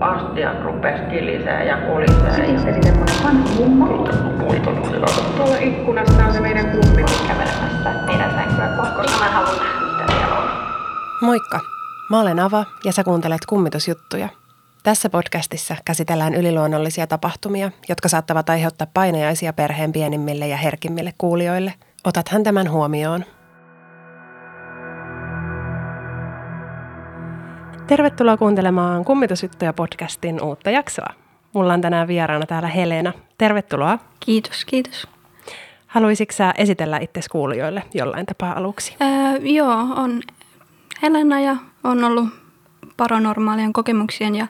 astiat rupes kilisee ja kolisee. Sitten se oli semmoinen vanha mummo. Tuolla ikkunassa on se meidän kummi. kävelemässä meidän sänkyä kohti, koska mä haluan nähdä, mitä siellä on. Moikka! Mä olen Ava ja sä kuuntelet kummitusjuttuja. Tässä podcastissa käsitellään yliluonnollisia tapahtumia, jotka saattavat aiheuttaa painajaisia perheen pienimmille ja herkimmille kuulijoille. Otathan tämän huomioon. Tervetuloa kuuntelemaan Kummitusjuttuja podcastin uutta jaksoa. Mulla on tänään vieraana täällä Helena. Tervetuloa. Kiitos, kiitos. Haluaisitko sä esitellä itse kuulijoille jollain tapaa aluksi? Ää, joo, on Helena ja on ollut paranormaalien kokemuksien ja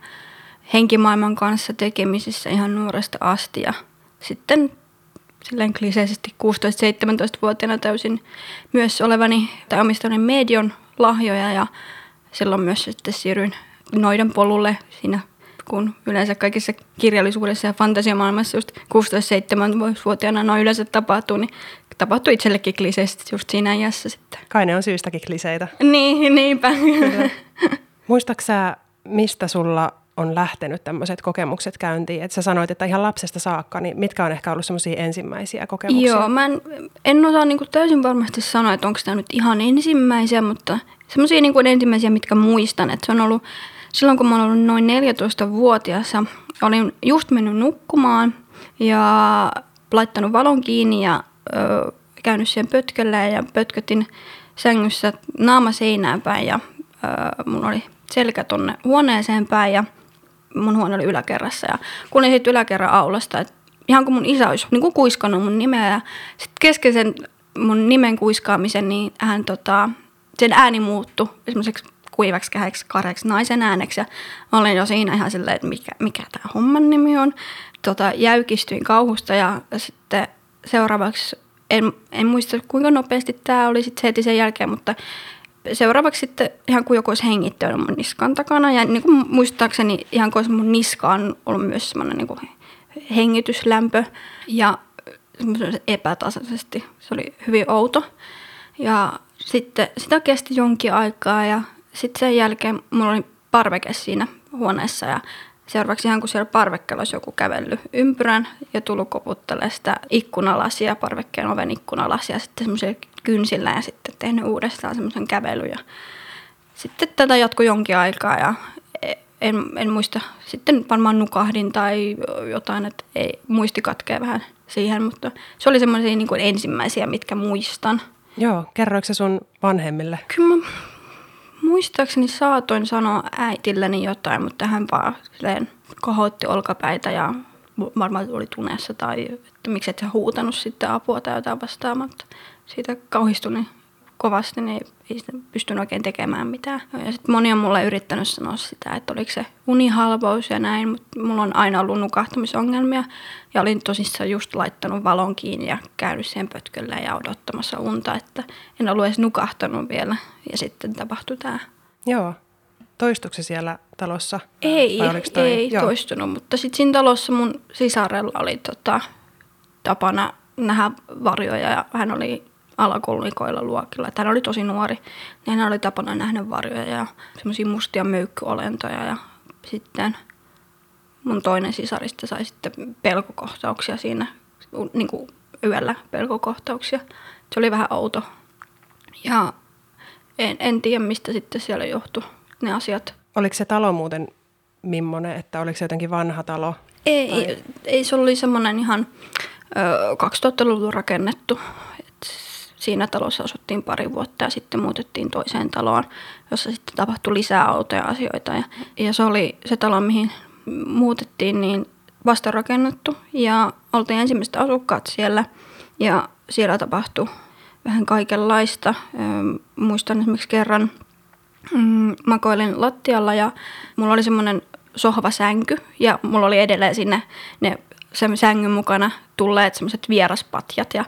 henkimaailman kanssa tekemisissä ihan nuoresta asti. Ja sitten silleen kliseisesti 16-17-vuotiaana täysin myös olevani tai omistavani medion lahjoja ja silloin myös sitten siirryin noiden polulle siinä kun yleensä kaikissa kirjallisuudessa ja fantasiamaailmassa just 16-17-vuotiaana noin yleensä tapahtuu, niin tapahtui itsellekin kliseisesti just siinä iässä sitten. Kai ne on syystäkin kliseitä. Niin, niinpä. Muistaaksä sä, mistä sulla on lähtenyt tämmöiset kokemukset käyntiin? Et sä sanoit, että ihan lapsesta saakka, niin mitkä on ehkä ollut semmoisia ensimmäisiä kokemuksia? Joo, mä en, en osaa niin täysin varmasti sanoa, että onko tämä nyt ihan ensimmäisiä, mutta semmoisia niin kuin ensimmäisiä, mitkä muistan. Että se on ollut silloin, kun mä olen ollut noin 14-vuotias ja olin just mennyt nukkumaan ja laittanut valon kiinni ja ö, käynyt siihen pötkölle ja pötkötin sängyssä naama seinään päin ja ö, mun oli selkä tonne huoneeseen päin ja mun huone oli yläkerrassa ja kuulin siitä yläkerran aulasta, että ihan kuin mun isä olisi niin kuin kuiskannut mun nimeä ja sitten kesken sen mun nimen kuiskaamisen, niin hän tota, sen ääni muuttui semmoiseksi kuivaksi käheksi kareksi naisen ääneksi ja olin jo siinä ihan silleen, että mikä, mikä tämä homman nimi on. Tota, jäykistyin kauhusta ja sitten seuraavaksi, en, en muista kuinka nopeasti tämä oli sitten heti sen jälkeen, mutta seuraavaksi sitten ihan kuin joku olisi hengittänyt mun niskan takana. Ja niin kuin muistaakseni ihan kuin mun niskaan ollut myös semmoinen niin hengityslämpö ja epätasaisesti. Se oli hyvin outo. Ja sitten sitä kesti jonkin aikaa ja sitten sen jälkeen mulla oli parveke siinä huoneessa ja seuraavaksi ihan kun siellä parvekkeella olisi joku kävellyt ympyrän ja tullut koputtelemaan sitä ikkunalasia, parvekkeen oven ikkunalasia sitten semmoisella kynsillä ja sitten tehnyt uudestaan semmoisen kävelyn. Ja sitten tätä jatkui jonkin aikaa ja en, en muista, sitten varmaan nukahdin tai jotain, että ei, muisti katkee vähän siihen, mutta se oli semmoisia niin ensimmäisiä, mitkä muistan. Joo, kerroiko se sun vanhemmille? Kyllä mä muistaakseni saatoin sanoa äitilleni jotain, mutta hän vaan silleen kohotti olkapäitä ja varmaan oli tunessa tai että miksi et sä huutanut sitten apua tai jotain vastaamatta. Siitä kauhistuin kovasti, niin ei, ei pystynyt oikein tekemään mitään. Ja sitten moni on mulle yrittänyt sanoa sitä, että oliko se unihalvaus ja näin, mutta mulla on aina ollut nukahtamisongelmia. Ja olin tosissaan just laittanut valon kiinni ja käynyt siihen pötköllä ja odottamassa unta, että en ollut edes nukahtanut vielä. Ja sitten tapahtui tämä. Joo. Toistuiko se siellä talossa? Ei, toi? ei Joo. toistunut, mutta sitten siinä talossa mun sisarella oli tota, tapana nähdä varjoja ja hän oli alakoulunikoilla luokilla. Hän oli tosi nuori, niin hän oli tapana nähdä varjoja ja semmoisia mustia möykkyolentoja ja sitten mun toinen sisarista sai sitten pelkokohtauksia siinä, niin kuin yöllä pelkokohtauksia. Se oli vähän outo. Ja en, en tiedä, mistä sitten siellä johtui ne asiat. Oliko se talo muuten millainen, että oliko se jotenkin vanha talo? Ei, ei, ei se oli semmoinen ihan ö, 2000-luvulla rakennettu. Siinä talossa asuttiin pari vuotta ja sitten muutettiin toiseen taloon, jossa sitten tapahtui lisää autoja asioita. Ja, ja se oli se talo, mihin muutettiin, niin vasta rakennettu ja oltiin ensimmäiset asukkaat siellä ja siellä tapahtui vähän kaikenlaista. Muistan esimerkiksi kerran mm, makoilin lattialla ja mulla oli semmoinen sohvasänky ja mulla oli edelleen sinne ne sen sängyn mukana tulleet semmoiset vieraspatjat ja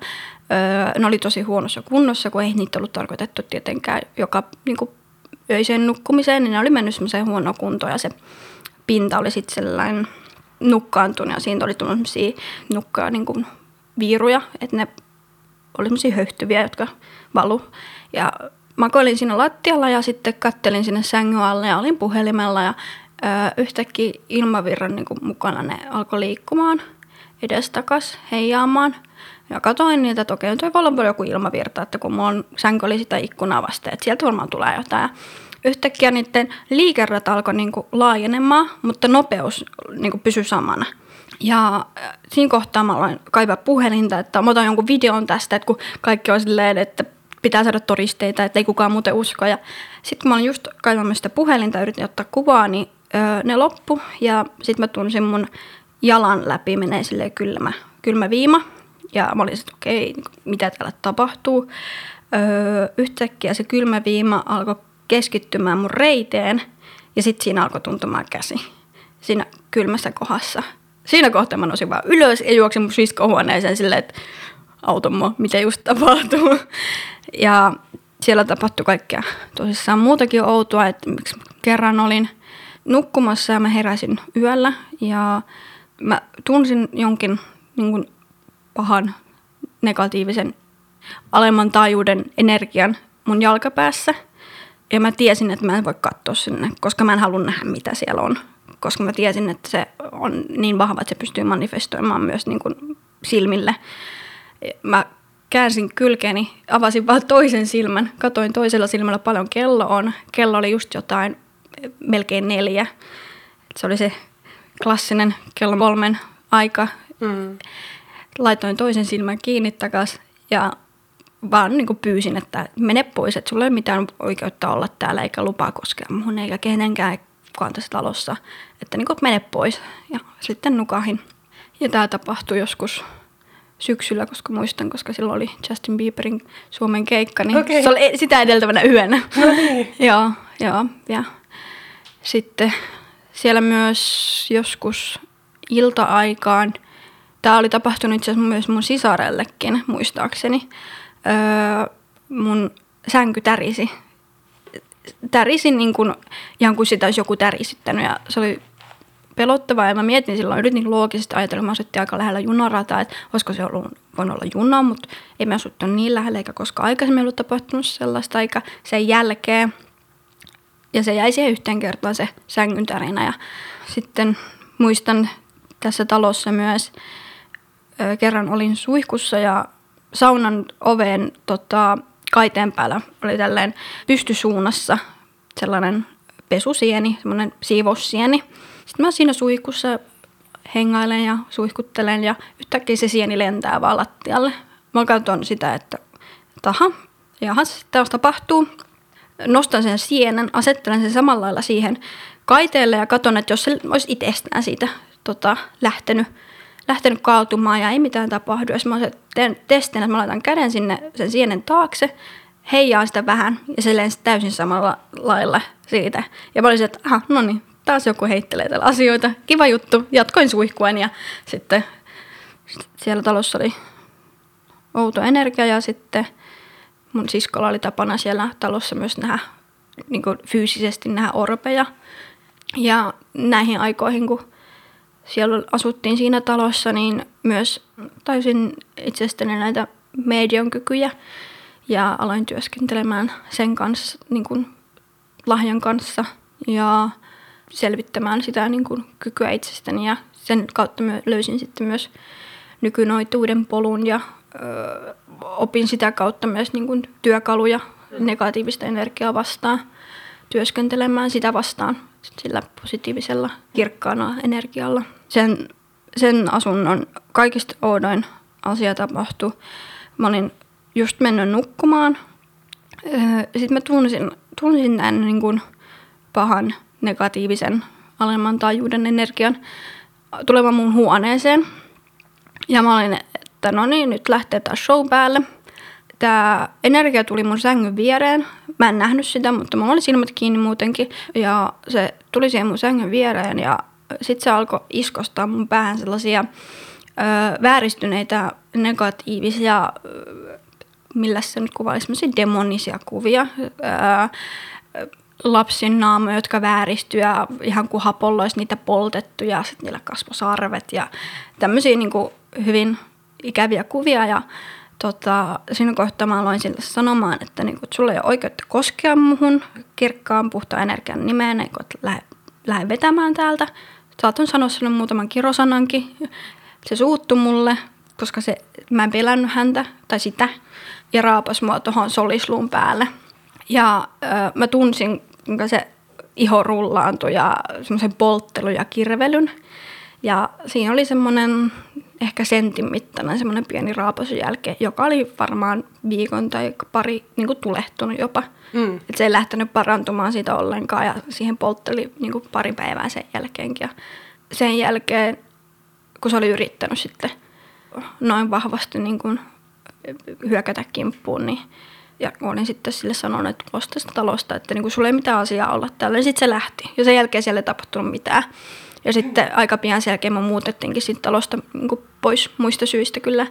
öö, ne oli tosi huonossa kunnossa, kun ei niitä ollut tarkoitettu tietenkään joka niin kuin öiseen nukkumiseen, niin ne oli mennyt semmoiseen huonoon kuntoon ja se pinta oli sitten sellainen nukkaantunut ja siitä oli tullut semmoisia nukkaa niin kuin viiruja, että ne oli semmoisia höyhtyviä, jotka valu. Ja makoilin siinä lattialla ja sitten kattelin sinne sängyn alle ja olin puhelimella ja Öö, yhtäkkiä ilmavirran niin kuin mukana ne alkoi liikkumaan edestakas, heijaamaan. Ja katsoin niitä, että okei, toi voi olla joku ilmavirta, että kun on sänky oli sitä ikkunaa vasten, että sieltä varmaan tulee jotain. Yhtäkkiä niiden liikerrat alkoi kuin laajenemaan, mutta nopeus niin kuin pysyi samana. Ja äh, siinä kohtaa mä aloin kaivaa puhelinta, että mä otan jonkun videon tästä, että kun kaikki on silleen, että pitää saada todisteita, että ei kukaan muuten usko. Ja sitten kun mä olin just kaivamassa sitä puhelinta ja yritin ottaa kuvaa, niin öö, ne loppu ja sitten mä tunsin mun jalan läpi menee silleen kylmä, kylmä viima. Ja mä olin että okei, niin mitä täällä tapahtuu. Öö, yhtäkkiä se kylmä viima alkoi keskittymään mun reiteen ja sitten siinä alkoi tuntumaan käsi siinä kylmässä kohdassa. Siinä kohtaa mä nousin vaan ylös ja juoksin mun siskohuoneeseen silleen, että automo, mitä just tapahtuu. Ja siellä tapahtui kaikkea tosissaan muutakin outoa, että miksi kerran olin nukkumassa ja mä heräsin yöllä ja mä tunsin jonkin niin kuin pahan negatiivisen alemman taajuuden energian mun jalkapäässä. Ja mä tiesin, että mä en voi katsoa sinne, koska mä en halua nähdä, mitä siellä on. Koska mä tiesin, että se on niin vahva, että se pystyy manifestoimaan myös niin kuin silmille. Mä käänsin kylkeeni, avasin vaan toisen silmän, katoin toisella silmällä paljon kello on. Kello oli just jotain melkein neljä. Se oli se klassinen kello kolmen aika. Mm. Laitoin toisen silmän kiinni takas ja vaan niin kuin pyysin, että mene pois, että sulla ei ole mitään oikeutta olla täällä eikä lupaa koskea muhun eikä kenenkään kukaan tässä talossa, että niin kuin mene pois. Ja sitten nukahin. Ja tämä tapahtui joskus syksyllä, koska muistan, koska silloin oli Justin Bieberin Suomen keikka, niin okay. se oli e- sitä edeltävänä yönä. No niin. joo, joo, ja sitten siellä myös joskus ilta-aikaan, tämä oli tapahtunut itse asiassa myös mun sisarellekin, muistaakseni, öö, mun sänky tärisi. Tärisin niin kuin, ihan kuin sitä olisi joku tärisittänyt ja se oli pelottavaa ja mä mietin silloin, yritin loogisesti ajatella, mä asuttiin aika lähellä junarataa, että olisiko se ollut, voinut olla juna, mutta ei me asuttu niin lähellä eikä koska aikaisemmin ollut tapahtunut sellaista, eikä sen jälkeen. Ja se jäi siihen yhteen kertaan se sängyn tarina ja sitten muistan tässä talossa myös, kerran olin suihkussa ja saunan oveen tota, kaiteen päällä oli tällainen pystysuunnassa sellainen pesusieni, semmoinen siivoussieni. Sitten mä siinä suihkussa hengailen ja suihkuttelen ja yhtäkkiä se sieni lentää vaan lattialle. Mä katson sitä, että taha, jahas, taas tapahtuu. Nostan sen sienen, asettelen sen samalla lailla siihen kaiteelle ja katson, että jos se olisi itsestään siitä tota, lähtenyt, lähtenyt kaatumaan ja ei mitään tapahdu. Jos mä teen testin, että mä laitan käden sinne sen sienen taakse, heijaa sitä vähän ja se lensi täysin samalla lailla siitä. Ja mä olisin, että aha, no niin, taas joku heittelee täällä asioita. Kiva juttu. Jatkoin suihkuen ja sitten siellä talossa oli outo energia ja sitten mun siskolla oli tapana siellä talossa myös nähdä niin fyysisesti nähdä orpeja. Ja näihin aikoihin, kun siellä asuttiin siinä talossa, niin myös taisin itsestäni näitä median kykyjä ja aloin työskentelemään sen kanssa, niin kuin lahjan kanssa ja selvittämään sitä niin kuin kykyä itsestäni ja sen kautta löysin sitten myös nykynoituuden polun ja ö, opin sitä kautta myös niin kuin työkaluja negatiivista energiaa vastaan työskentelemään sitä vastaan sillä positiivisella kirkkaana energialla. Sen, sen asunnon kaikista oudoin asia tapahtui. Mä olin just mennyt nukkumaan. Sitten mä tunsin, tunsin tämän niin kuin pahan negatiivisen alemman taajuuden energian tulevan mun huoneeseen. Ja mä olin, että no niin, nyt lähtee taas show päälle. Tämä energia tuli mun sängyn viereen. Mä en nähnyt sitä, mutta mulla oli silmät kiinni muutenkin. Ja se tuli siihen mun sängyn viereen ja sitten se alkoi iskostaa mun päähän sellaisia ö, vääristyneitä negatiivisia, millä se nyt kuvaisi, demonisia kuvia. Ö, lapsin naamoja, jotka vääristyy ja ihan kuin hapolla olisi niitä poltettu ja sitten niillä kasvosarvet ja tämmöisiä niin hyvin ikäviä kuvia ja tota, siinä kohtaa mä aloin sille sanomaan, että, niin kuin, sulla ei ole oikeutta koskea muhun kirkkaan puhtaan energian nimeen, niin kuin, että lähde, lähden vetämään täältä. Saatoin sanoa sille muutaman kirosanankin. Se suuttu mulle, koska se, mä en pelännyt häntä tai sitä. Ja raapas mua tuohon solisluun päälle. Ja ö, mä tunsin, kuinka se iho rullaantui ja semmoisen polttelu ja kirvelyn. Ja siinä oli semmoinen ehkä sentin mittainen semmoinen pieni raapasun jälkeen, joka oli varmaan viikon tai pari niin kuin tulehtunut jopa. Mm. Et se ei lähtenyt parantumaan siitä ollenkaan ja siihen poltteli niin kuin pari päivää sen jälkeenkin. Ja sen jälkeen, kun se oli yrittänyt sitten noin vahvasti niin kuin hyökätä kimppuun, niin ja olin sitten sille sanonut, että tästä talosta, että niin kuin sulla ei mitään asiaa olla täällä. Ja sitten se lähti. Ja sen jälkeen siellä ei tapahtunut mitään. Ja sitten aika pian sen jälkeen me muutettiinkin siitä talosta niin pois muista syistä kyllä.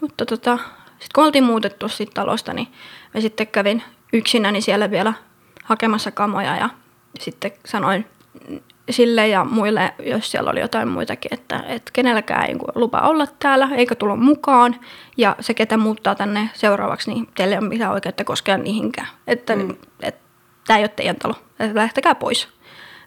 Mutta tota, sitten kun oltiin muutettu siitä talosta, niin mä sitten kävin yksinäni siellä vielä hakemassa kamoja ja sitten sanoin sille ja muille, jos siellä oli jotain muitakin, että, että kenelläkään ei lupa olla täällä, eikä tulla mukaan. Ja se, ketä muuttaa tänne seuraavaksi, niin teille ei ole mitään oikeutta koskea niihinkään. Että mm. et, tämä ei ole teidän talo, että lähtekää pois.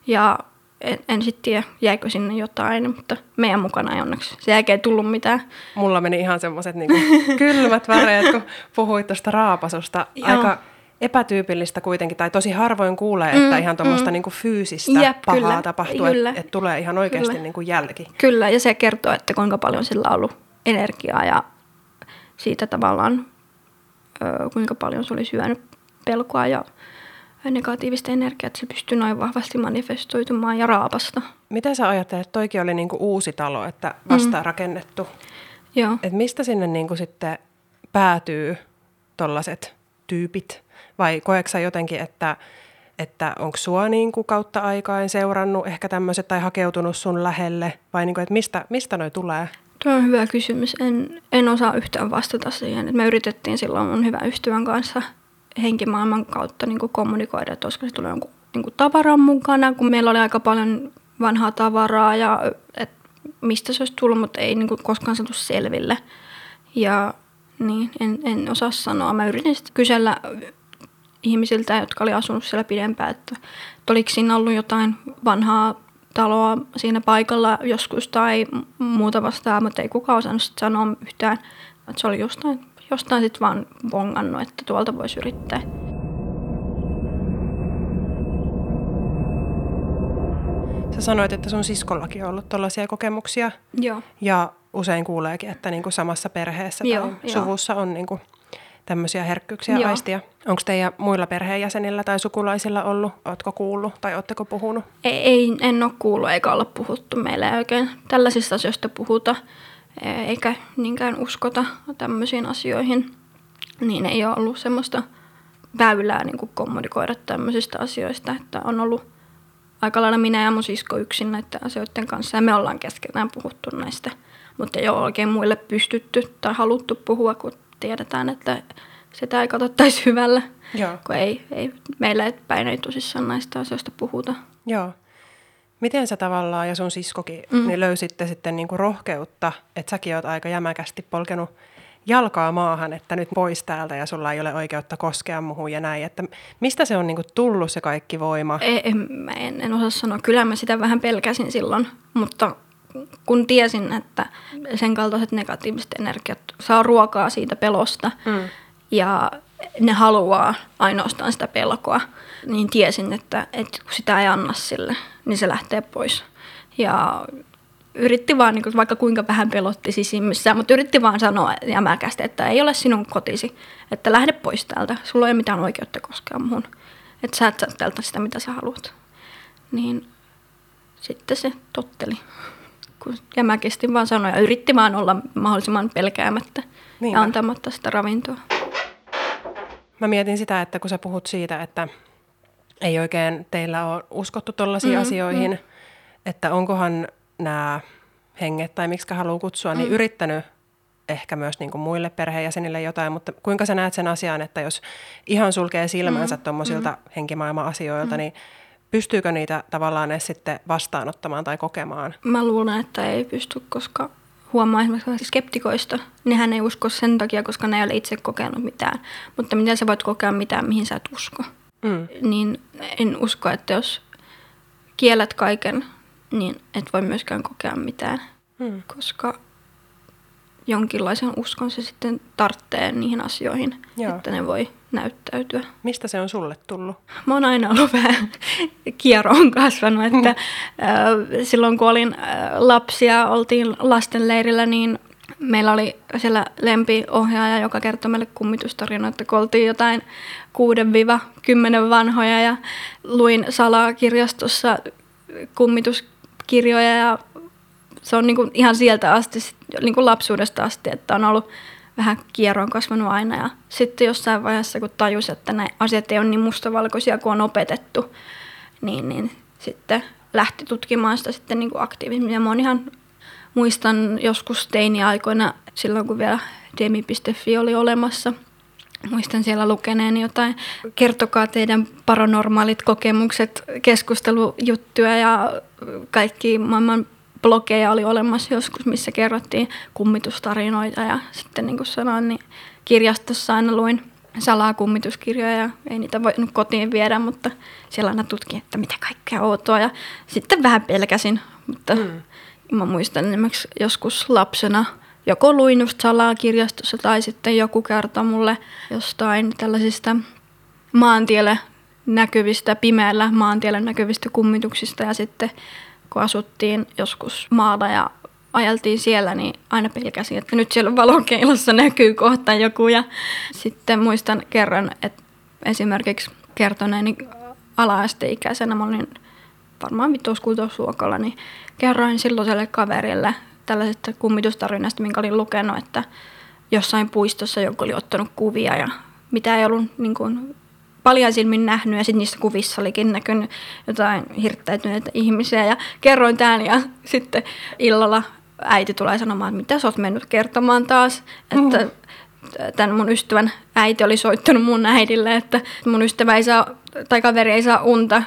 Ja en, en sitten tiedä, jäikö sinne jotain, mutta meidän mukana ei onneksi sen jälkeen tullut mitään. Mulla meni ihan semmoiset niinku kylmät väreet, kun puhuit tuosta raapasusta. Aika epätyypillistä kuitenkin, tai tosi harvoin kuulee, että mm, ihan tuommoista mm. niinku fyysistä Jep, pahaa kyllä, tapahtuu, että et tulee ihan oikeasti niinku jälki. Kyllä, ja se kertoo, että kuinka paljon sillä on ollut energiaa ja siitä tavallaan, ö, kuinka paljon se oli syönyt pelkoa ja negatiivista energiaa, että se pystyy noin vahvasti manifestoitumaan ja raapasta. Mitä sä ajattelet, toikin oli niinku uusi talo, että vasta mm. rakennettu. Joo. Et mistä sinne niinku sitten päätyy tollaset tyypit? Vai koeksa jotenkin, että, että onko sua niinku kautta aikaan seurannut ehkä tämmöiset tai hakeutunut sun lähelle? Vai niinku, että mistä, mistä noi tulee? Tuo on hyvä kysymys. En, en osaa yhtään vastata siihen. Me yritettiin silloin mun hyvän ystävän kanssa – henkimaailman kautta niin kuin kommunikoida, että olisiko se tulee jonkun niin kuin tavaran mukana, kun meillä oli aika paljon vanhaa tavaraa ja että mistä se olisi tullut, mutta ei niin kuin koskaan saatu selville. Ja niin, en, en osaa sanoa. Mä yritin sitten kysellä ihmisiltä, jotka oli asunut siellä pidempään, että, että oliko siinä ollut jotain vanhaa taloa siinä paikalla joskus tai muuta vastaan, mutta ei kukaan osannut sanoa yhtään, että se oli jostain jostain sitten vaan bongannut, että tuolta voisi yrittää. Sä sanoit, että sun siskollakin on ollut tällaisia kokemuksia. Joo. Ja usein kuuleekin, että niinku samassa perheessä joo, tai jo. suvussa on niinku tämmöisiä herkkyyksiä joo. aistia. Onko teidän muilla perheenjäsenillä tai sukulaisilla ollut? Oletko kuullut tai oletteko puhunut? Ei, ei, en ole kuullut eikä olla puhuttu. Meillä ei oikein tällaisista asioista puhuta eikä niinkään uskota tämmöisiin asioihin, niin ei ole ollut semmoista väylää niin kuin kommunikoida tämmöisistä asioista, että on ollut aika lailla minä ja mun sisko yksin näiden asioiden kanssa ja me ollaan keskenään puhuttu näistä, mutta ei ole oikein muille pystytty tai haluttu puhua, kun tiedetään, että sitä ei katsottaisi hyvällä, Joo. kun ei, ei, meillä päin ei tosissaan näistä asioista puhuta. Joo. Miten sä tavallaan ja sun siskokin mm. niin löysitte sitten niinku rohkeutta, että säkin oot aika jämäkästi polkenut jalkaa maahan, että nyt pois täältä ja sulla ei ole oikeutta koskea muuhun ja näin. Että mistä se on niinku tullut se kaikki voima? Ei, en, mä en, en osaa sanoa. Kyllä mä sitä vähän pelkäsin silloin, mutta kun tiesin, että sen kaltaiset negatiiviset energiat saa ruokaa siitä pelosta mm. ja ne haluaa ainoastaan sitä pelkoa, niin tiesin, että, että kun sitä ei anna sille, niin se lähtee pois. Ja yritti vaan, niin kuin, vaikka kuinka vähän pelotti sisimmissä, mutta yritti vaan sanoa jämäkästi, että ei ole sinun kotisi, että lähde pois täältä, sulla ei ole mitään oikeutta koskea muun, että sä et saa täältä sitä, mitä sä haluat. Niin sitten se totteli, kun jämäkästi vaan sanoi ja yritti vaan olla mahdollisimman pelkäämättä Niinpä. ja antamatta sitä ravintoa. Mä mietin sitä, että kun sä puhut siitä, että ei oikein teillä ole uskottu tuollaisiin mm, asioihin, mm. että onkohan nämä henget tai miksi haluaa kutsua, niin mm. yrittänyt ehkä myös niin kuin muille perheenjäsenille jotain, mutta kuinka sä näet sen asian, että jos ihan sulkee silmänsä mm. tuommoisilta mm. henkimaailman asioilta, mm. niin pystyykö niitä tavallaan edes sitten vastaanottamaan tai kokemaan? Mä luulen, että ei pysty, koska huomaa esimerkiksi skeptikoista, nehän ei usko sen takia, koska ne ei ole itse kokenut mitään. Mutta miten sä voit kokea mitään, mihin sä et usko? Mm. Niin en usko, että jos kiellät kaiken, niin et voi myöskään kokea mitään. Hmm. Koska jonkinlaisen uskon se sitten tarttee niihin asioihin, Joo. että ne voi näyttäytyä. Mistä se on sulle tullut? Mä oon aina ollut vähän kieroon kasvanut, että äh, silloin kun olin äh, lapsi ja oltiin lastenleirillä, niin meillä oli siellä lempiohjaaja, joka kertoi meille kummitustarinoita, kun oltiin jotain 6-10 vanhoja ja luin salaa kirjastossa kummituskirjoja ja se on niinku ihan sieltä asti, sit, niinku lapsuudesta asti, että on ollut vähän kierroon kasvanut aina. Ja sitten jossain vaiheessa, kun tajus, että nämä asiat ei ole niin mustavalkoisia kuin on opetettu, niin, niin sitten lähti tutkimaan sitä sitten niin kuin aktiivisemmin. Ja mä oon ihan muistan joskus teini-aikoina, silloin kun vielä demi.fi oli olemassa, muistan siellä lukeneeni jotain, kertokaa teidän paranormaalit kokemukset, keskustelujuttuja ja kaikki maailman blogeja oli olemassa joskus, missä kerrottiin kummitustarinoita ja sitten niin kuin sanoin, niin kirjastossa aina luin salaa kummituskirjoja ja ei niitä voinut kotiin viedä, mutta siellä aina tutkin, että mitä kaikkea outoa ja sitten vähän pelkäsin, mutta mm. Mä muistan esimerkiksi joskus lapsena joko luin just salaa kirjastossa tai sitten joku kertoi mulle jostain tällaisista maantielle näkyvistä, pimeällä maantielle näkyvistä kummituksista ja sitten kun asuttiin joskus maalla ja ajeltiin siellä, niin aina pelkäsin, että nyt siellä valokeilossa näkyy kohta joku. Ja sitten muistan kerran, että esimerkiksi kertoneeni ala-asteikäisenä, mä olin varmaan vitoskultousluokalla, niin kerroin silloiselle kaverille tällaisesta kummitustarinasta, minkä olin lukenut, että jossain puistossa joku oli ottanut kuvia ja mitä ei ollut niin kuin, paljon silmin nähnyt ja sitten niissä kuvissa olikin näkynyt jotain hirttäytyneitä ihmisiä ja kerroin tämän ja sitten illalla äiti tulee sanomaan, että mitä sä oot mennyt kertomaan taas, että mm. tämän mun ystävän äiti oli soittanut mun äidille, että mun ystävä ei saa, tai kaveri ei saa unta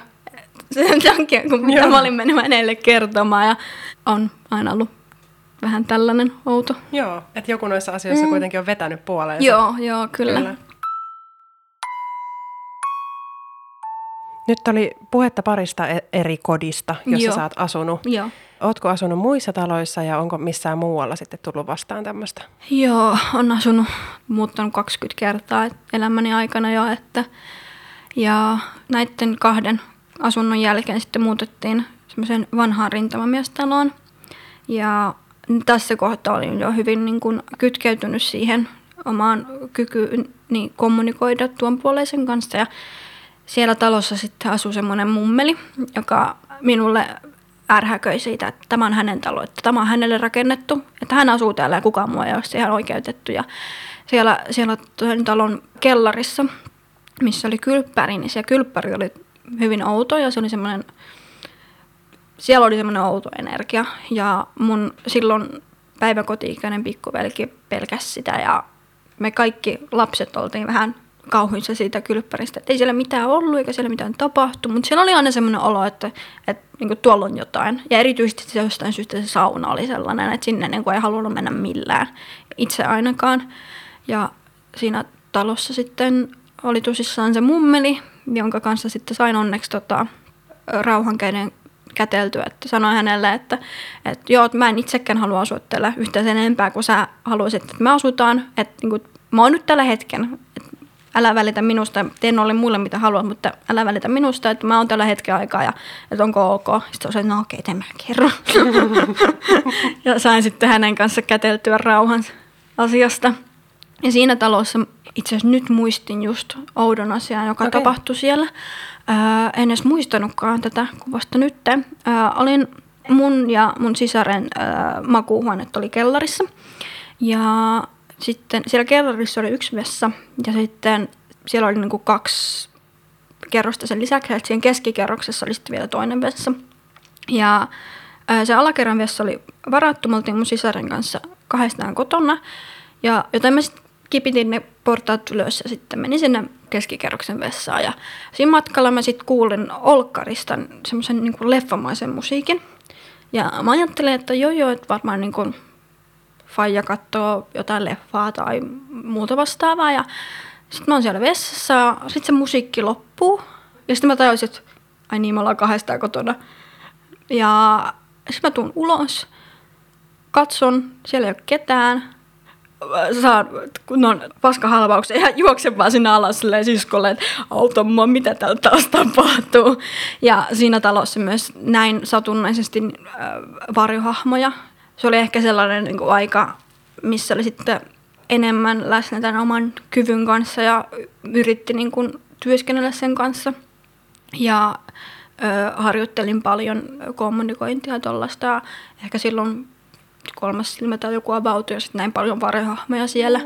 sen takia, kun mitä mä olin mennyt hänelle kertomaan ja on aina ollut vähän tällainen outo. Joo, että joku noissa asioissa mm. kuitenkin on vetänyt puoleensa. Joo, joo, kyllä. kyllä. Nyt oli puhetta parista e- eri kodista, jossa Joo. sä oot asunut. Joo. Ootko asunut muissa taloissa ja onko missään muualla sitten tullut vastaan tämmöistä? Joo, on asunut, muuttanut 20 kertaa elämäni aikana jo, että ja näiden kahden asunnon jälkeen sitten muutettiin semmoiseen vanhaan rintamamiestaloon. Ja tässä kohtaa olin jo hyvin niin kuin kytkeytynyt siihen omaan kykyyn niin kommunikoida tuon puoleisen kanssa ja siellä talossa sitten asui semmoinen mummeli, joka minulle ärhäköi siitä, että tämä on hänen talo, että tämä on hänelle rakennettu, että hän asuu täällä ja kukaan muu ei ole siihen oikeutettu. Ja siellä, siellä talon kellarissa, missä oli kylppäri, niin se kylppäri oli hyvin outo ja se oli semmoinen, siellä oli semmoinen outo energia. Ja mun silloin päiväkoti-ikäinen pikkuvelki pelkäsi sitä ja me kaikki lapset oltiin vähän kauhuissa siitä kylppäristä, että ei siellä mitään ollut eikä siellä mitään tapahtunut, mutta siellä oli aina semmoinen olo, että, että niin kuin tuolla on jotain. Ja erityisesti se jostain syystä se sauna oli sellainen, että sinne niin kuin ei halunnut mennä millään, itse ainakaan. Ja siinä talossa sitten oli tosissaan se mummeli, jonka kanssa sitten sain onneksi tota, rauhan käden käteltyä, että sanoin hänelle, että, että joo, että mä en itsekään halua asua täällä yhtään sen enempää kuin sä haluaisit, että me asutaan, että niin kuin, mä oon nyt tällä hetken, että älä välitä minusta, teen ole mulle mitä haluat, mutta älä välitä minusta, että mä oon tällä hetken aikaa ja että onko ok. Sitten sanoin, no okei, okay, mä kerro. ja sain sitten hänen kanssa käteltyä rauhan asiasta. Ja siinä talossa itse asiassa nyt muistin just oudon asian, joka okay. tapahtui siellä. Ää, en edes muistanutkaan tätä, kun vasta nyt. Ää, olin mun ja mun sisaren ää, makuuhuoneet oli kellarissa. Ja sitten siellä kellarissa oli yksi vessa ja sitten siellä oli niinku kaksi kerrosta sen lisäksi, että siinä keskikerroksessa oli sitten vielä toinen vessa. Ja se alakerran vessa oli varattu, me oltiin mun sisaren kanssa kahdestaan kotona. Ja joten mä sitten kipitin ne portaat ylös ja sitten menin sinne keskikerroksen vessaan. Ja siinä matkalla mä sitten kuulin Olkkarista semmoisen niin leffamaisen musiikin. Ja mä ajattelin, että joo joo, että varmaan niin kuin faija katsoo jotain leffaa tai muuta vastaavaa. Ja sitten mä oon siellä vessassa ja sitten se musiikki loppuu. Ja sitten mä tajusin, että ai niin, me ollaan kahdestaan kotona. Ja sitten mä tuun ulos, katson, siellä ei ole ketään. Saan kunnon paskahalvauksen ja juoksen vaan sinne alas silleen siskolle, että auta mua, mitä täällä taas tapahtuu. Ja siinä talossa myös näin satunnaisesti äh, varjohahmoja. Se oli ehkä sellainen niin kuin aika, missä oli sitten enemmän läsnä tämän oman kyvyn kanssa ja yritti niin kuin työskennellä sen kanssa. Ja ö, harjoittelin paljon kommunikointia tuollaista. Ehkä silloin kolmas silmä tai joku avautui ja sitten näin paljon varjohahmoja siellä.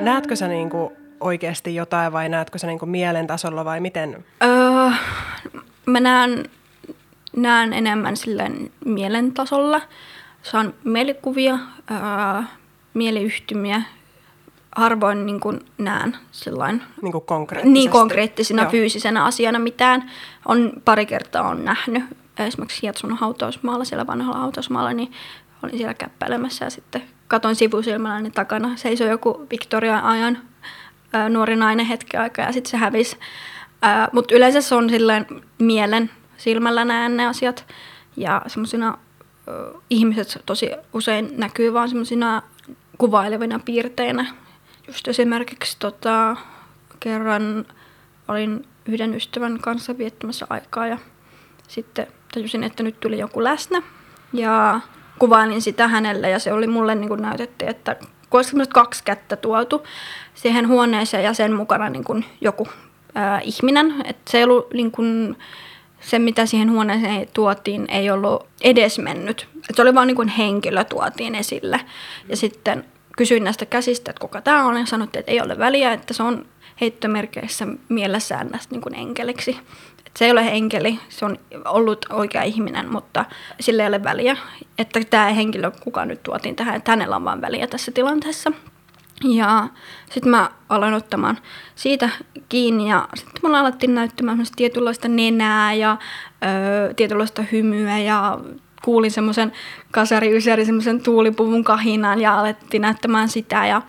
Näetkö sä niinku oikeasti jotain vai näetkö sä niinku mielen tasolla vai miten? Öö, mä näen, näen enemmän silleen mielen tasolla. Saan mielikuvia, öö, mieliyhtymiä. Harvoin niin kuin näen sellainen Niinku konkreettisesti? niin konkreettisena Joo. fyysisenä asiana mitään. On pari kertaa on nähnyt esimerkiksi Hietsun hautausmaalla, siellä vanhalla hautausmaalla, niin olin siellä käppäilemässä ja sitten katon sivusilmällä, niin takana seisoi joku Victorian ajan ää, nuori nainen hetken aikaa ja sitten se hävisi. Mutta yleensä se on silleen mielen silmällä näen ne asiat ja semmoisina ihmiset tosi usein näkyy vaan semmoisina kuvailevina piirteinä. Just esimerkiksi tota, kerran olin yhden ystävän kanssa viettämässä aikaa ja sitten tajusin, että nyt tuli joku läsnä. Ja kuvailin sitä hänelle ja se oli mulle niin kuin näytettiin, että kun olisi semmoiset kaksi kättä tuotu siihen huoneeseen ja sen mukana niin kuin joku ää, ihminen. Että se ei ollut niin kuin, se, mitä siihen huoneeseen tuotiin, ei ollut edesmennyt. Et se oli vaan niin henkilö tuotiin esille. Ja sitten kysyin näistä käsistä, että kuka tämä on, ja sanottiin, että ei ole väliä, että se on heittomerkeissä mielessään näistä niin kuin enkeliksi. Se ei ole enkeli, se on ollut oikea ihminen, mutta sillä ei ole väliä, että tämä henkilö, kuka nyt tuotiin tähän, että hänellä on vaan väliä tässä tilanteessa. Ja sitten mä aloin ottamaan siitä kiinni ja sitten mulla alettiin näyttämään tietynlaista nenää ja ö, tietynlaista hymyä ja kuulin semmoisen kasari semmoisen tuulipuvun kahinan ja alettiin näyttämään sitä ja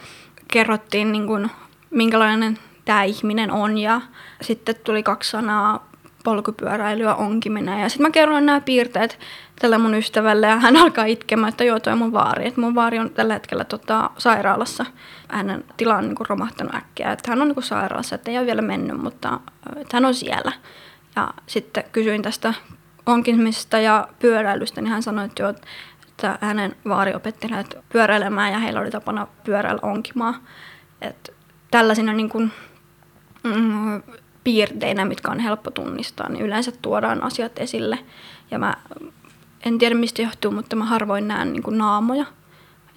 kerrottiin niin kuin, minkälainen tämä ihminen on ja sitten tuli kaksi sanaa polkupyöräilyä onkiminen. Ja sitten mä kerroin nämä piirteet tälle mun ystävälle ja hän alkaa itkemään, että joo, toi mun vaari. Että mun vaari on tällä hetkellä tota, sairaalassa. Hänen tila on niinku romahtanut äkkiä. Että hän on niinku sairaalassa, että ei ole vielä mennyt, mutta hän on siellä. Ja sitten kysyin tästä onkimisesta ja pyöräilystä, niin hän sanoi, että, joo, että hänen vaari opetti hänet pyöräilemään ja heillä oli tapana pyöräillä onkimaan. Että tällaisina niin kuin, mm, piirteinä, mitkä on helppo tunnistaa, niin yleensä tuodaan asiat esille. Ja mä en tiedä mistä johtuu, mutta mä harvoin näen niin kuin naamoja,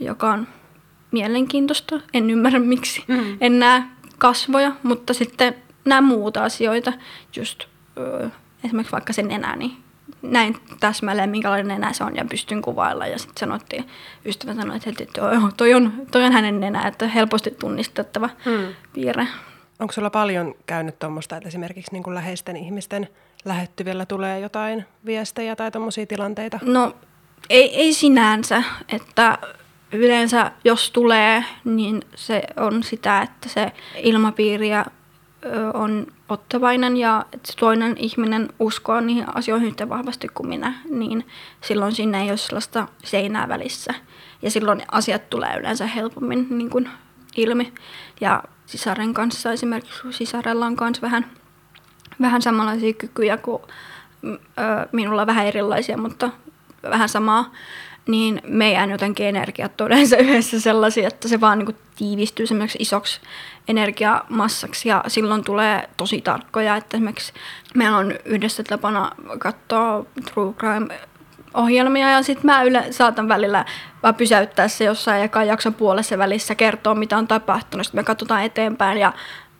joka on mielenkiintoista. En ymmärrä miksi. Mm. En näe kasvoja, mutta sitten näen muuta asioita. Just ö, esimerkiksi vaikka sen nenä, niin näin täsmälleen, minkälainen nenä se on ja pystyn kuvailla. Ja sitten sanottiin, ystävä sanoi, että heti, toi, on, toi, on, toi on hänen nenä, että helposti tunnistettava mm. piirre. Onko sulla paljon käynyt tuommoista, että esimerkiksi niin kuin läheisten ihmisten lähettyvillä tulee jotain viestejä tai tuommoisia tilanteita? No ei, ei sinänsä, että yleensä jos tulee, niin se on sitä, että se ilmapiiri ja, on ottavainen ja että toinen ihminen uskoo niihin asioihin yhtä vahvasti kuin minä, niin silloin siinä ei ole sellaista seinää välissä. Ja silloin asiat tulee yleensä helpommin niin kuin ilmi. Ja sisaren kanssa esimerkiksi, sisarella on myös vähän, vähän samanlaisia kykyjä kuin ö, minulla vähän erilaisia, mutta vähän samaa, niin meidän jotenkin energiat on yleensä yhdessä sellaisia, että se vaan niin kuin tiivistyy esimerkiksi isoksi energiamassaksi ja silloin tulee tosi tarkkoja, että esimerkiksi meillä on yhdessä tapana katsoa true crime ohjelmia ja sitten mä yle, saatan välillä vaan pysäyttää se jossain ekan jakson puolessa välissä, kertoa mitä on tapahtunut, sitten me katsotaan eteenpäin ja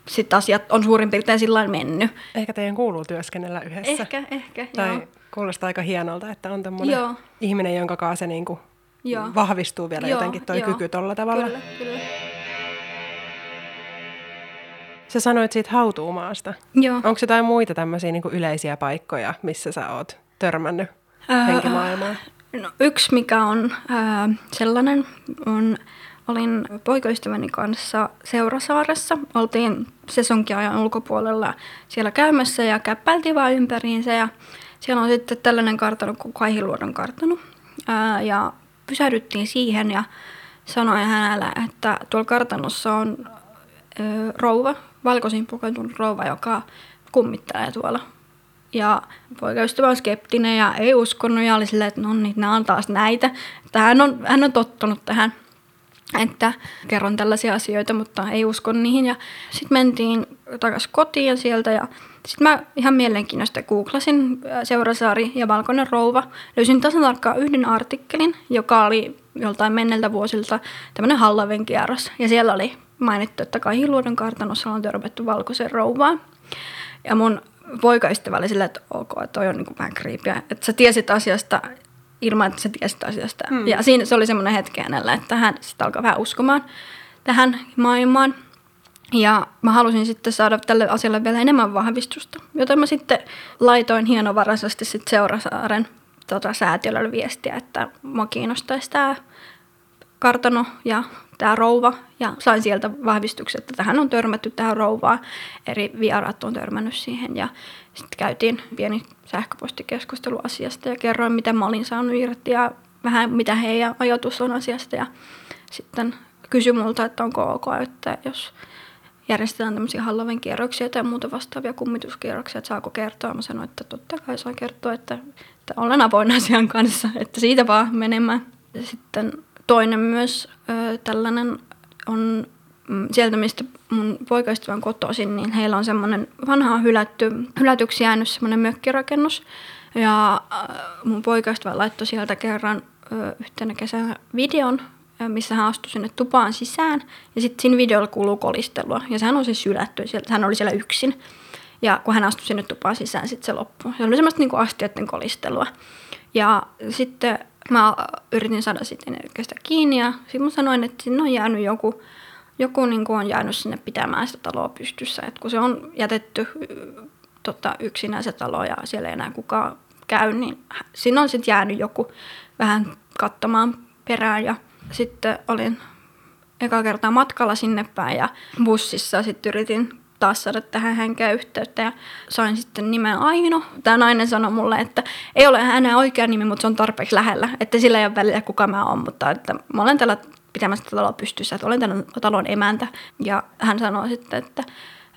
sitten asiat on suurin piirtein sillä mennyt. Ehkä teidän kuuluu työskennellä yhdessä. Ehkä, ehkä, Tai joo. Kuulostaa aika hienolta, että on tämmöinen Joo. ihminen, jonka kanssa se niinku Joo. vahvistuu vielä Joo, jotenkin toi joo. kyky tolla tavalla. Kyllä, kyllä. Sä sanoit siitä hautuumaasta. Joo. Onko jotain muita tämmöisiä niinku yleisiä paikkoja, missä sä oot törmännyt Ää, henkimaailmaan? No, yksi, mikä on ää, sellainen, on olin poikaystäväni kanssa Seurasaaressa. Oltiin sesonkiajan ulkopuolella siellä käymässä ja käppäiltiin vaan ympäriinsä. Ja siellä on sitten tällainen kartano kuin Kaihiluodon kartano. Ää, ja pysähdyttiin siihen ja sanoin hänelle, että tuolla kartanossa on ö, rouva, valkoisin pukeutunut rouva, joka kummittelee tuolla. Ja poikaystävä on skeptinen ja ei uskonut ja oli silleen, että no niin, nämä on taas näitä. Että hän on, hän on tottunut tähän, että kerron tällaisia asioita, mutta ei usko niihin. Ja sitten mentiin takaisin kotiin sieltä ja sitten mä ihan mielenkiinnosta googlasin Seurasaari ja Valkoinen rouva. Löysin tasan tarkkaan yhden artikkelin, joka oli joltain menneltä vuosilta tämmöinen Hallaven kierros. Ja siellä oli mainittu, että Kahiluodon kartanossa on törmätty valkoisen rouvaan. Ja mun poikaystävä oli silleen, että ok, toi on niin vähän kriipiä. Että sä tiesit asiasta ilman, että sä tiesit asiasta. Hmm. Ja siinä se oli semmoinen hetki hänellä, että hän sitten alkaa vähän uskomaan tähän maailmaan. Ja mä halusin sitten saada tälle asialle vielä enemmän vahvistusta, joten mä sitten laitoin hienovaraisesti sitten Seurasaaren tota, säätiölle viestiä, että mua kiinnostaisi tämä kartano ja tämä rouva. Ja sain sieltä vahvistuksen, että tähän on törmätty tähän rouvaan. Eri vieraat on törmännyt siihen ja sitten käytiin pieni sähköpostikeskustelu asiasta ja kerroin, mitä mä olin saanut irti ja vähän mitä heidän ajatus on asiasta. Ja sitten kysyi multa, että onko ok, että jos järjestetään tämmöisiä Halloween kierroksia tai muuta vastaavia kummituskierroksia, että saako kertoa. Mä sanoin, että totta kai saa kertoa, että, että olen avoin asian kanssa, että siitä vaan menemään. Ja sitten toinen myös ö, tällainen on mm, sieltä, mistä mun poikaystävä on kotoisin, niin heillä on semmoinen vanha hylätty, hylätyksi jäänyt semmoinen mökkirakennus. Ja mun poikaystävä laittoi sieltä kerran ö, yhtenä kesänä videon, missä hän astui sinne tupaan sisään. Ja sitten siinä videolla kuuluu kolistelua. Ja sehän on siis hylätty. Hän oli siellä yksin. Ja kun hän astui sinne tupaan sisään, sitten se loppui. Se oli semmoista niinku astioiden kolistelua. Ja sitten mä yritin saada sitten sitä kiinni ja sitten mä sanoin, että sinne on jäänyt joku, joku niin kuin on jäänyt sinne pitämään sitä taloa pystyssä. Et kun se on jätetty tota, yksinään se talo ja siellä ei enää kukaan käy, niin siinä on sitten jäänyt joku vähän katsomaan perään ja sitten olin eka kertaa matkalla sinne päin ja bussissa sitten yritin taas saada tähän hänkään yhteyttä ja sain sitten nimen Aino. Tämä nainen sanoi mulle, että ei ole hänen oikea nimi, mutta se on tarpeeksi lähellä, että sillä ei ole väliä kuka mä oon, mutta että mä olen täällä pitämässä taloa pystyssä, että olen tämän talon emäntä. Ja hän sanoi sitten, että,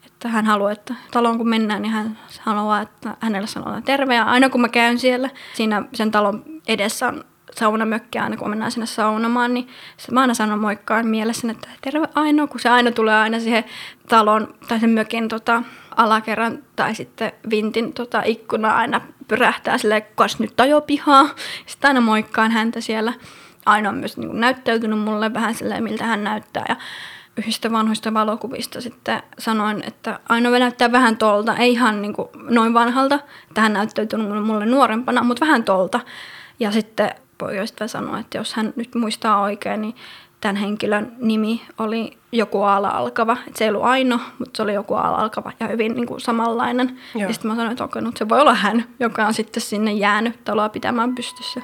että hän haluaa, että taloon kun mennään, niin hän haluaa, että hänelle sanotaan terve. Ja aina kun mä käyn siellä, siinä sen talon edessä on saunamökkiä aina, kun mennään sinne saunomaan, niin mä aina sanon moikkaan mielessä, että terve Aino, kun se aina tulee aina siihen talon tai sen mökin tota, alakerran tai sitten vintin tota, ikkuna aina pyrähtää silleen, kas nyt ajo pihaa. Sitten aina moikkaan häntä siellä. Aina on myös niin kuin, näyttäytynyt mulle vähän silleen, miltä hän näyttää. Ja yhdistä vanhoista valokuvista sitten sanoin, että Aino näyttää vähän tolta, ei ihan niin kuin noin vanhalta, että hän näyttäytynyt mulle nuorempana, mutta vähän tolta. Ja sitten poikaystävä sanoi, että jos hän nyt muistaa oikein, niin tämän henkilön nimi oli joku ala alkava. Se ei ollut Aino, mutta se oli joku ala alkava ja hyvin niin kuin samanlainen. Joo. Ja sitten mä sanoin, että okei, se voi olla hän, joka on sitten sinne jäänyt taloa pitämään pystyssä.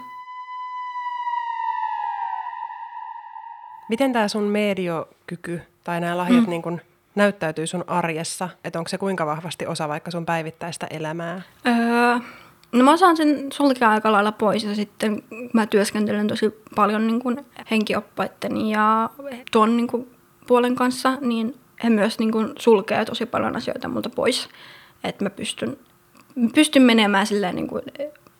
Miten tämä sun mediokyky tai nämä lahjat mm. niin kun näyttäytyy sun arjessa? Että onko se kuinka vahvasti osa vaikka sun päivittäistä elämää? Öö, No mä saan sen sulkea aika lailla pois ja sitten mä työskentelen tosi paljon niin kuin henkioppaiden ja tuon niin kuin puolen kanssa, niin he myös niin kuin sulkee tosi paljon asioita multa pois. Että mä pystyn, pystyn menemään silleen niin kuin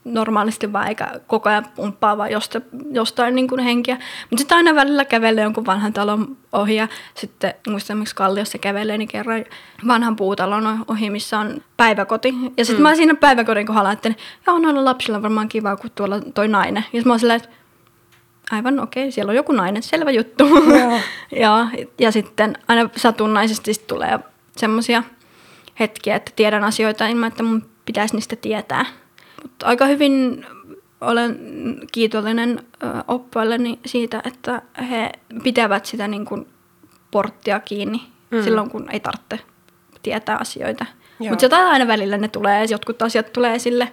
normaalisti vaan eikä koko ajan pumppaa vaan jostain, jostain niin kuin henkiä. Mutta sitten aina välillä kävelee jonkun vanhan talon ohi ja sitten muistan miksi Kalliossa kävelee, niin kerran vanhan puutalon ohi, missä on päiväkoti. Ja sitten mm. mä siinä päiväkodin kohdalla ajattelin, joo noilla lapsilla on varmaan kiva, kun tuolla toi nainen. Ja mä oon silleen, että aivan okei, okay, siellä on joku nainen, selvä juttu. ja, ja sitten aina satunnaisesti tulee semmoisia hetkiä, että tiedän asioita ilman, että mun pitäisi niistä tietää. Mutta aika hyvin olen kiitollinen oppilailleni siitä, että he pitävät sitä niin kuin porttia kiinni mm. silloin, kun ei tarvitse tietää asioita. Mutta jotain aina välillä ne tulee, jotkut asiat tulee esille.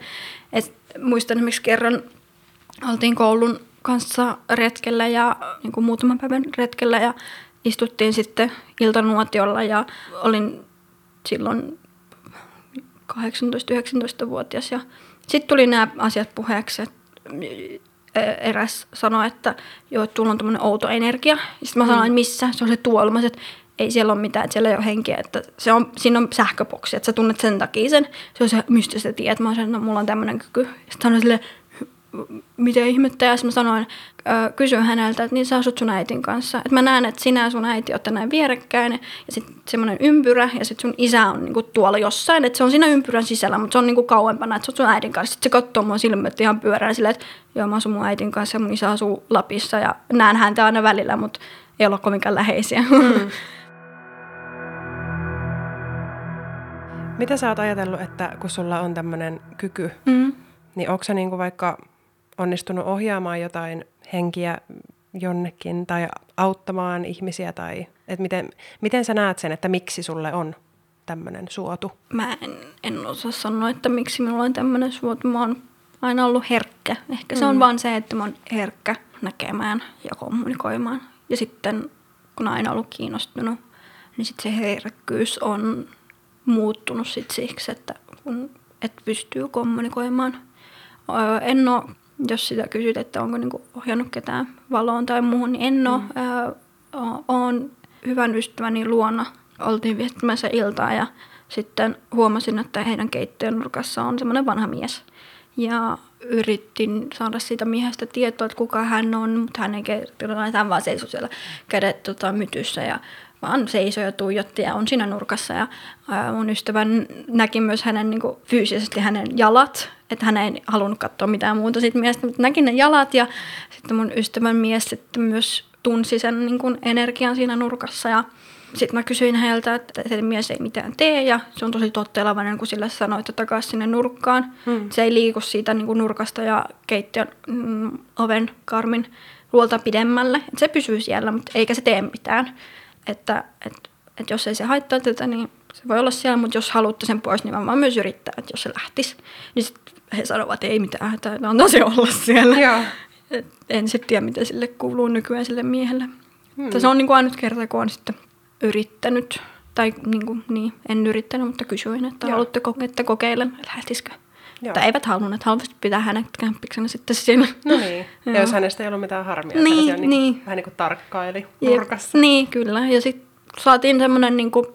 Et muistan esimerkiksi kerran, oltiin koulun kanssa retkellä ja niin kuin muutaman päivän retkellä ja istuttiin sitten iltanuotiolla ja olin silloin 18-19-vuotias ja sitten tuli nämä asiat puheeksi, että eräs sanoi, että joo, että tuolla on tämmöinen outo energia. Sitten mä sanoin, että missä? Se on se tuolla. Mä sanoin, että ei siellä ole mitään, että siellä ei ole henkeä, että se on, siinä on sähköboksi, että sä tunnet sen takia sen. Se on se mystistä tiet. Mä sanoin, että no, mulla on tämmöinen kyky. Sitten sanoin silleen, mitä ihmettä, ja mä sanoin, äh, kysyin häneltä, että niin sä asut sun äitin kanssa. Että mä näen, että sinä ja sun äiti olette näin vierekkäin, ja sitten semmoinen ympyrä, ja sitten sun isä on niinku tuolla jossain, että se on siinä ympyrän sisällä, mutta se on niinku kauempana, että sä oot sun äidin kanssa. Sitten se katsoo mua silmät ihan pyörään silleen, että joo, mä asun mun äitin kanssa, ja mun isä asuu Lapissa, ja näen häntä aina välillä, mutta ei olla kovinkaan läheisiä. Mm. Mitä sä oot ajatellut, että kun sulla on tämmöinen kyky, mm. niin onko sä niinku vaikka onnistunut ohjaamaan jotain henkiä jonnekin tai auttamaan ihmisiä? Tai, että miten, miten sä näet sen, että miksi sulle on tämmöinen suotu? Mä en, en osaa sanoa, että miksi minulla on tämmöinen suotu. Mä oon aina ollut herkkä. Ehkä se on mm. vaan se, että mä oon herkkä näkemään ja kommunikoimaan. Ja sitten kun aina ollut kiinnostunut, niin sitten se herkkyys on muuttunut sit siksi, että kun et pystyy kommunikoimaan. En ole jos sitä kysyt, että onko niinku ohjannut ketään valoon tai muuhun, niin en ole. Mm. olen hyvän ystäväni luona. Oltiin viettämässä iltaa ja sitten huomasin, että heidän keittiön nurkassa on semmoinen vanha mies. Ja yritin saada siitä miehestä tietoa, että kuka hän on, mutta hän ei kertonut, hän vaan seisoi siellä kädet tota, mytyssä ja vaan seisoi ja tuijotti ja on siinä nurkassa. Ja ää, mun ystävä näki myös hänen niin kuin, fyysisesti hänen jalat, että hän ei halunnut katsoa mitään muuta siitä miestä, mutta näki ne jalat ja sitten mun ystävän mies sitten myös tunsi sen niin kuin, energian siinä nurkassa ja sitten mä kysyin häneltä, että se mies ei mitään tee ja se on tosi tottelevainen, kun sillä sanoi, että takaisin sinne nurkkaan. Hmm. Se ei liiku siitä niin kuin nurkasta ja keittiön mm, oven karmin luolta pidemmälle. Et se pysyy siellä, mutta eikä se tee mitään että, että, että jos ei se haittaa tätä, niin se voi olla siellä, mutta jos haluatte sen pois, niin vaan myös yrittää, että jos se lähtisi. Niin sit he sanovat, että ei mitään että antaa se olla siellä. Joo. Et en sitten tiedä, mitä sille kuuluu nykyään sille miehelle. Hmm. Se on niin kuin ainut kerta, kun on sitten yrittänyt, tai niin, kuin, niin en yrittänyt, mutta kysyin, että Joo. haluatteko, että kokeilen, lähtisikö. Joo. Tai eivät halunnut, haluaisivat pitää hänet kämppiksenä sitten siinä. No niin, ja jos hänestä ei ollut mitään harmia, niin, niin, niin. vähän niin kuin tarkkaili nurkassa. Niin, kyllä. Ja sitten saatiin semmoinen niin kuin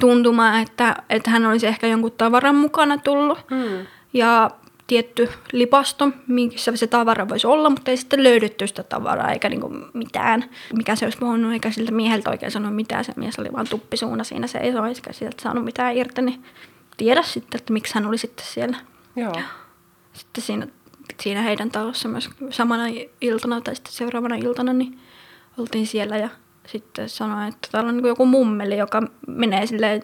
tuntuma, että, että hän olisi ehkä jonkun tavaran mukana tullut. Hmm. Ja tietty lipasto, missä se tavara voisi olla, mutta ei sitten löydetty sitä tavaraa eikä niinku mitään, mikä se olisi voinut, eikä siltä mieheltä oikein sanoa mitään. Se mies oli vaan tuppisuuna siinä seisoi, eikä sieltä saanut mitään irti, niin tiedä sitten, että miksi hän oli sitten siellä. Joo. Sitten siinä, siinä heidän talossa myös samana iltana tai sitten seuraavana iltana, niin oltiin siellä ja sitten sanoin, että täällä on niin joku mummeli, joka menee silleen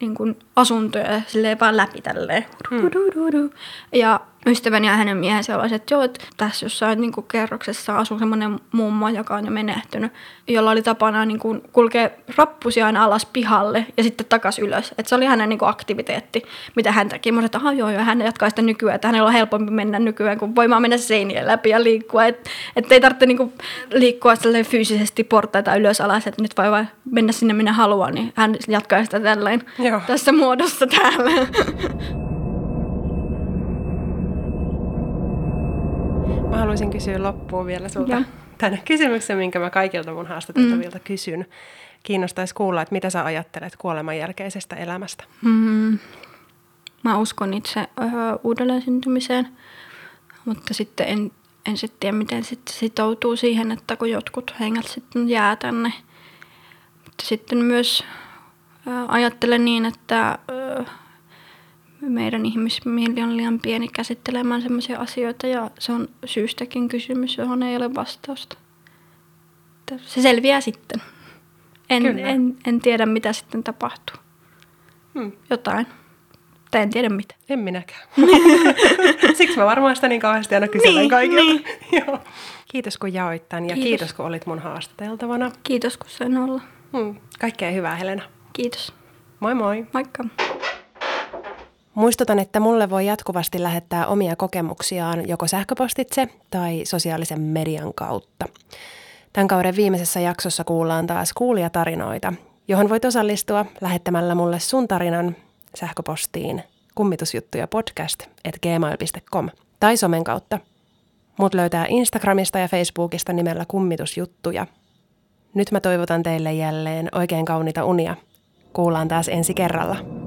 niin kuin asuntoja silleen vaan läpi tälleen. Hmm. Ja ystäväni ja hänen miehensä olivat, että joo, että tässä jossain niin kuin kerroksessa asuu semmoinen mummo, joka on jo menehtynyt, jolla oli tapana niin kuin kulkea rappusia aina alas pihalle ja sitten takaisin ylös. Että se oli hänen niin kuin aktiviteetti, mitä hän teki. Mä että joo, joo, hän jatkaa sitä nykyään, että hänellä on helpompi mennä nykyään, kun voimaan mennä seinien läpi ja liikkua. Että et ei tarvitse niin kuin liikkua fyysisesti portaita ylös alas, että nyt voi vain mennä sinne minne haluaa, niin hän jatkaa sitä tälleen joo. tässä muodossa täällä. Mä haluaisin kysyä loppuun vielä sulta ja. tänne kysymyksen, minkä mä kaikilta mun haastateltavilta mm. kysyn. Kiinnostaisi kuulla, että mitä sä ajattelet kuoleman jälkeisestä elämästä? Mm. Mä uskon itse öö, uudelleen syntymiseen, mutta sitten en, en sitten tiedä, miten sitten sitoutuu siihen, että kun jotkut hengät sitten jää tänne. Mutta sitten myös öö, ajattelen niin, että öö, meidän ihmismieli on liian pieni käsittelemään sellaisia asioita ja se on syystäkin kysymys, johon ei ole vastausta. Se selviää sitten. En, en, en tiedä, mitä sitten tapahtuu. Hmm. Jotain. Tai en tiedä mitä. En minäkään. Siksi mä varmaan sitä niin kauheasti aina kyselen niin, kaikilta. Niin. Joo. Kiitos kun jaoit tämän ja kiitos. kiitos kun olit mun haastateltavana. Kiitos kun sain olla. Hmm. Kaikkea hyvää Helena. Kiitos. Moi moi. Moikka. Muistutan, että mulle voi jatkuvasti lähettää omia kokemuksiaan joko sähköpostitse tai sosiaalisen median kautta. Tämän kauden viimeisessä jaksossa kuullaan taas kuulijatarinoita, johon voit osallistua lähettämällä mulle sun tarinan sähköpostiin kummitusjuttuja tai somen kautta. Mut löytää Instagramista ja Facebookista nimellä kummitusjuttuja. Nyt mä toivotan teille jälleen oikein kaunita unia. Kuullaan taas ensi kerralla.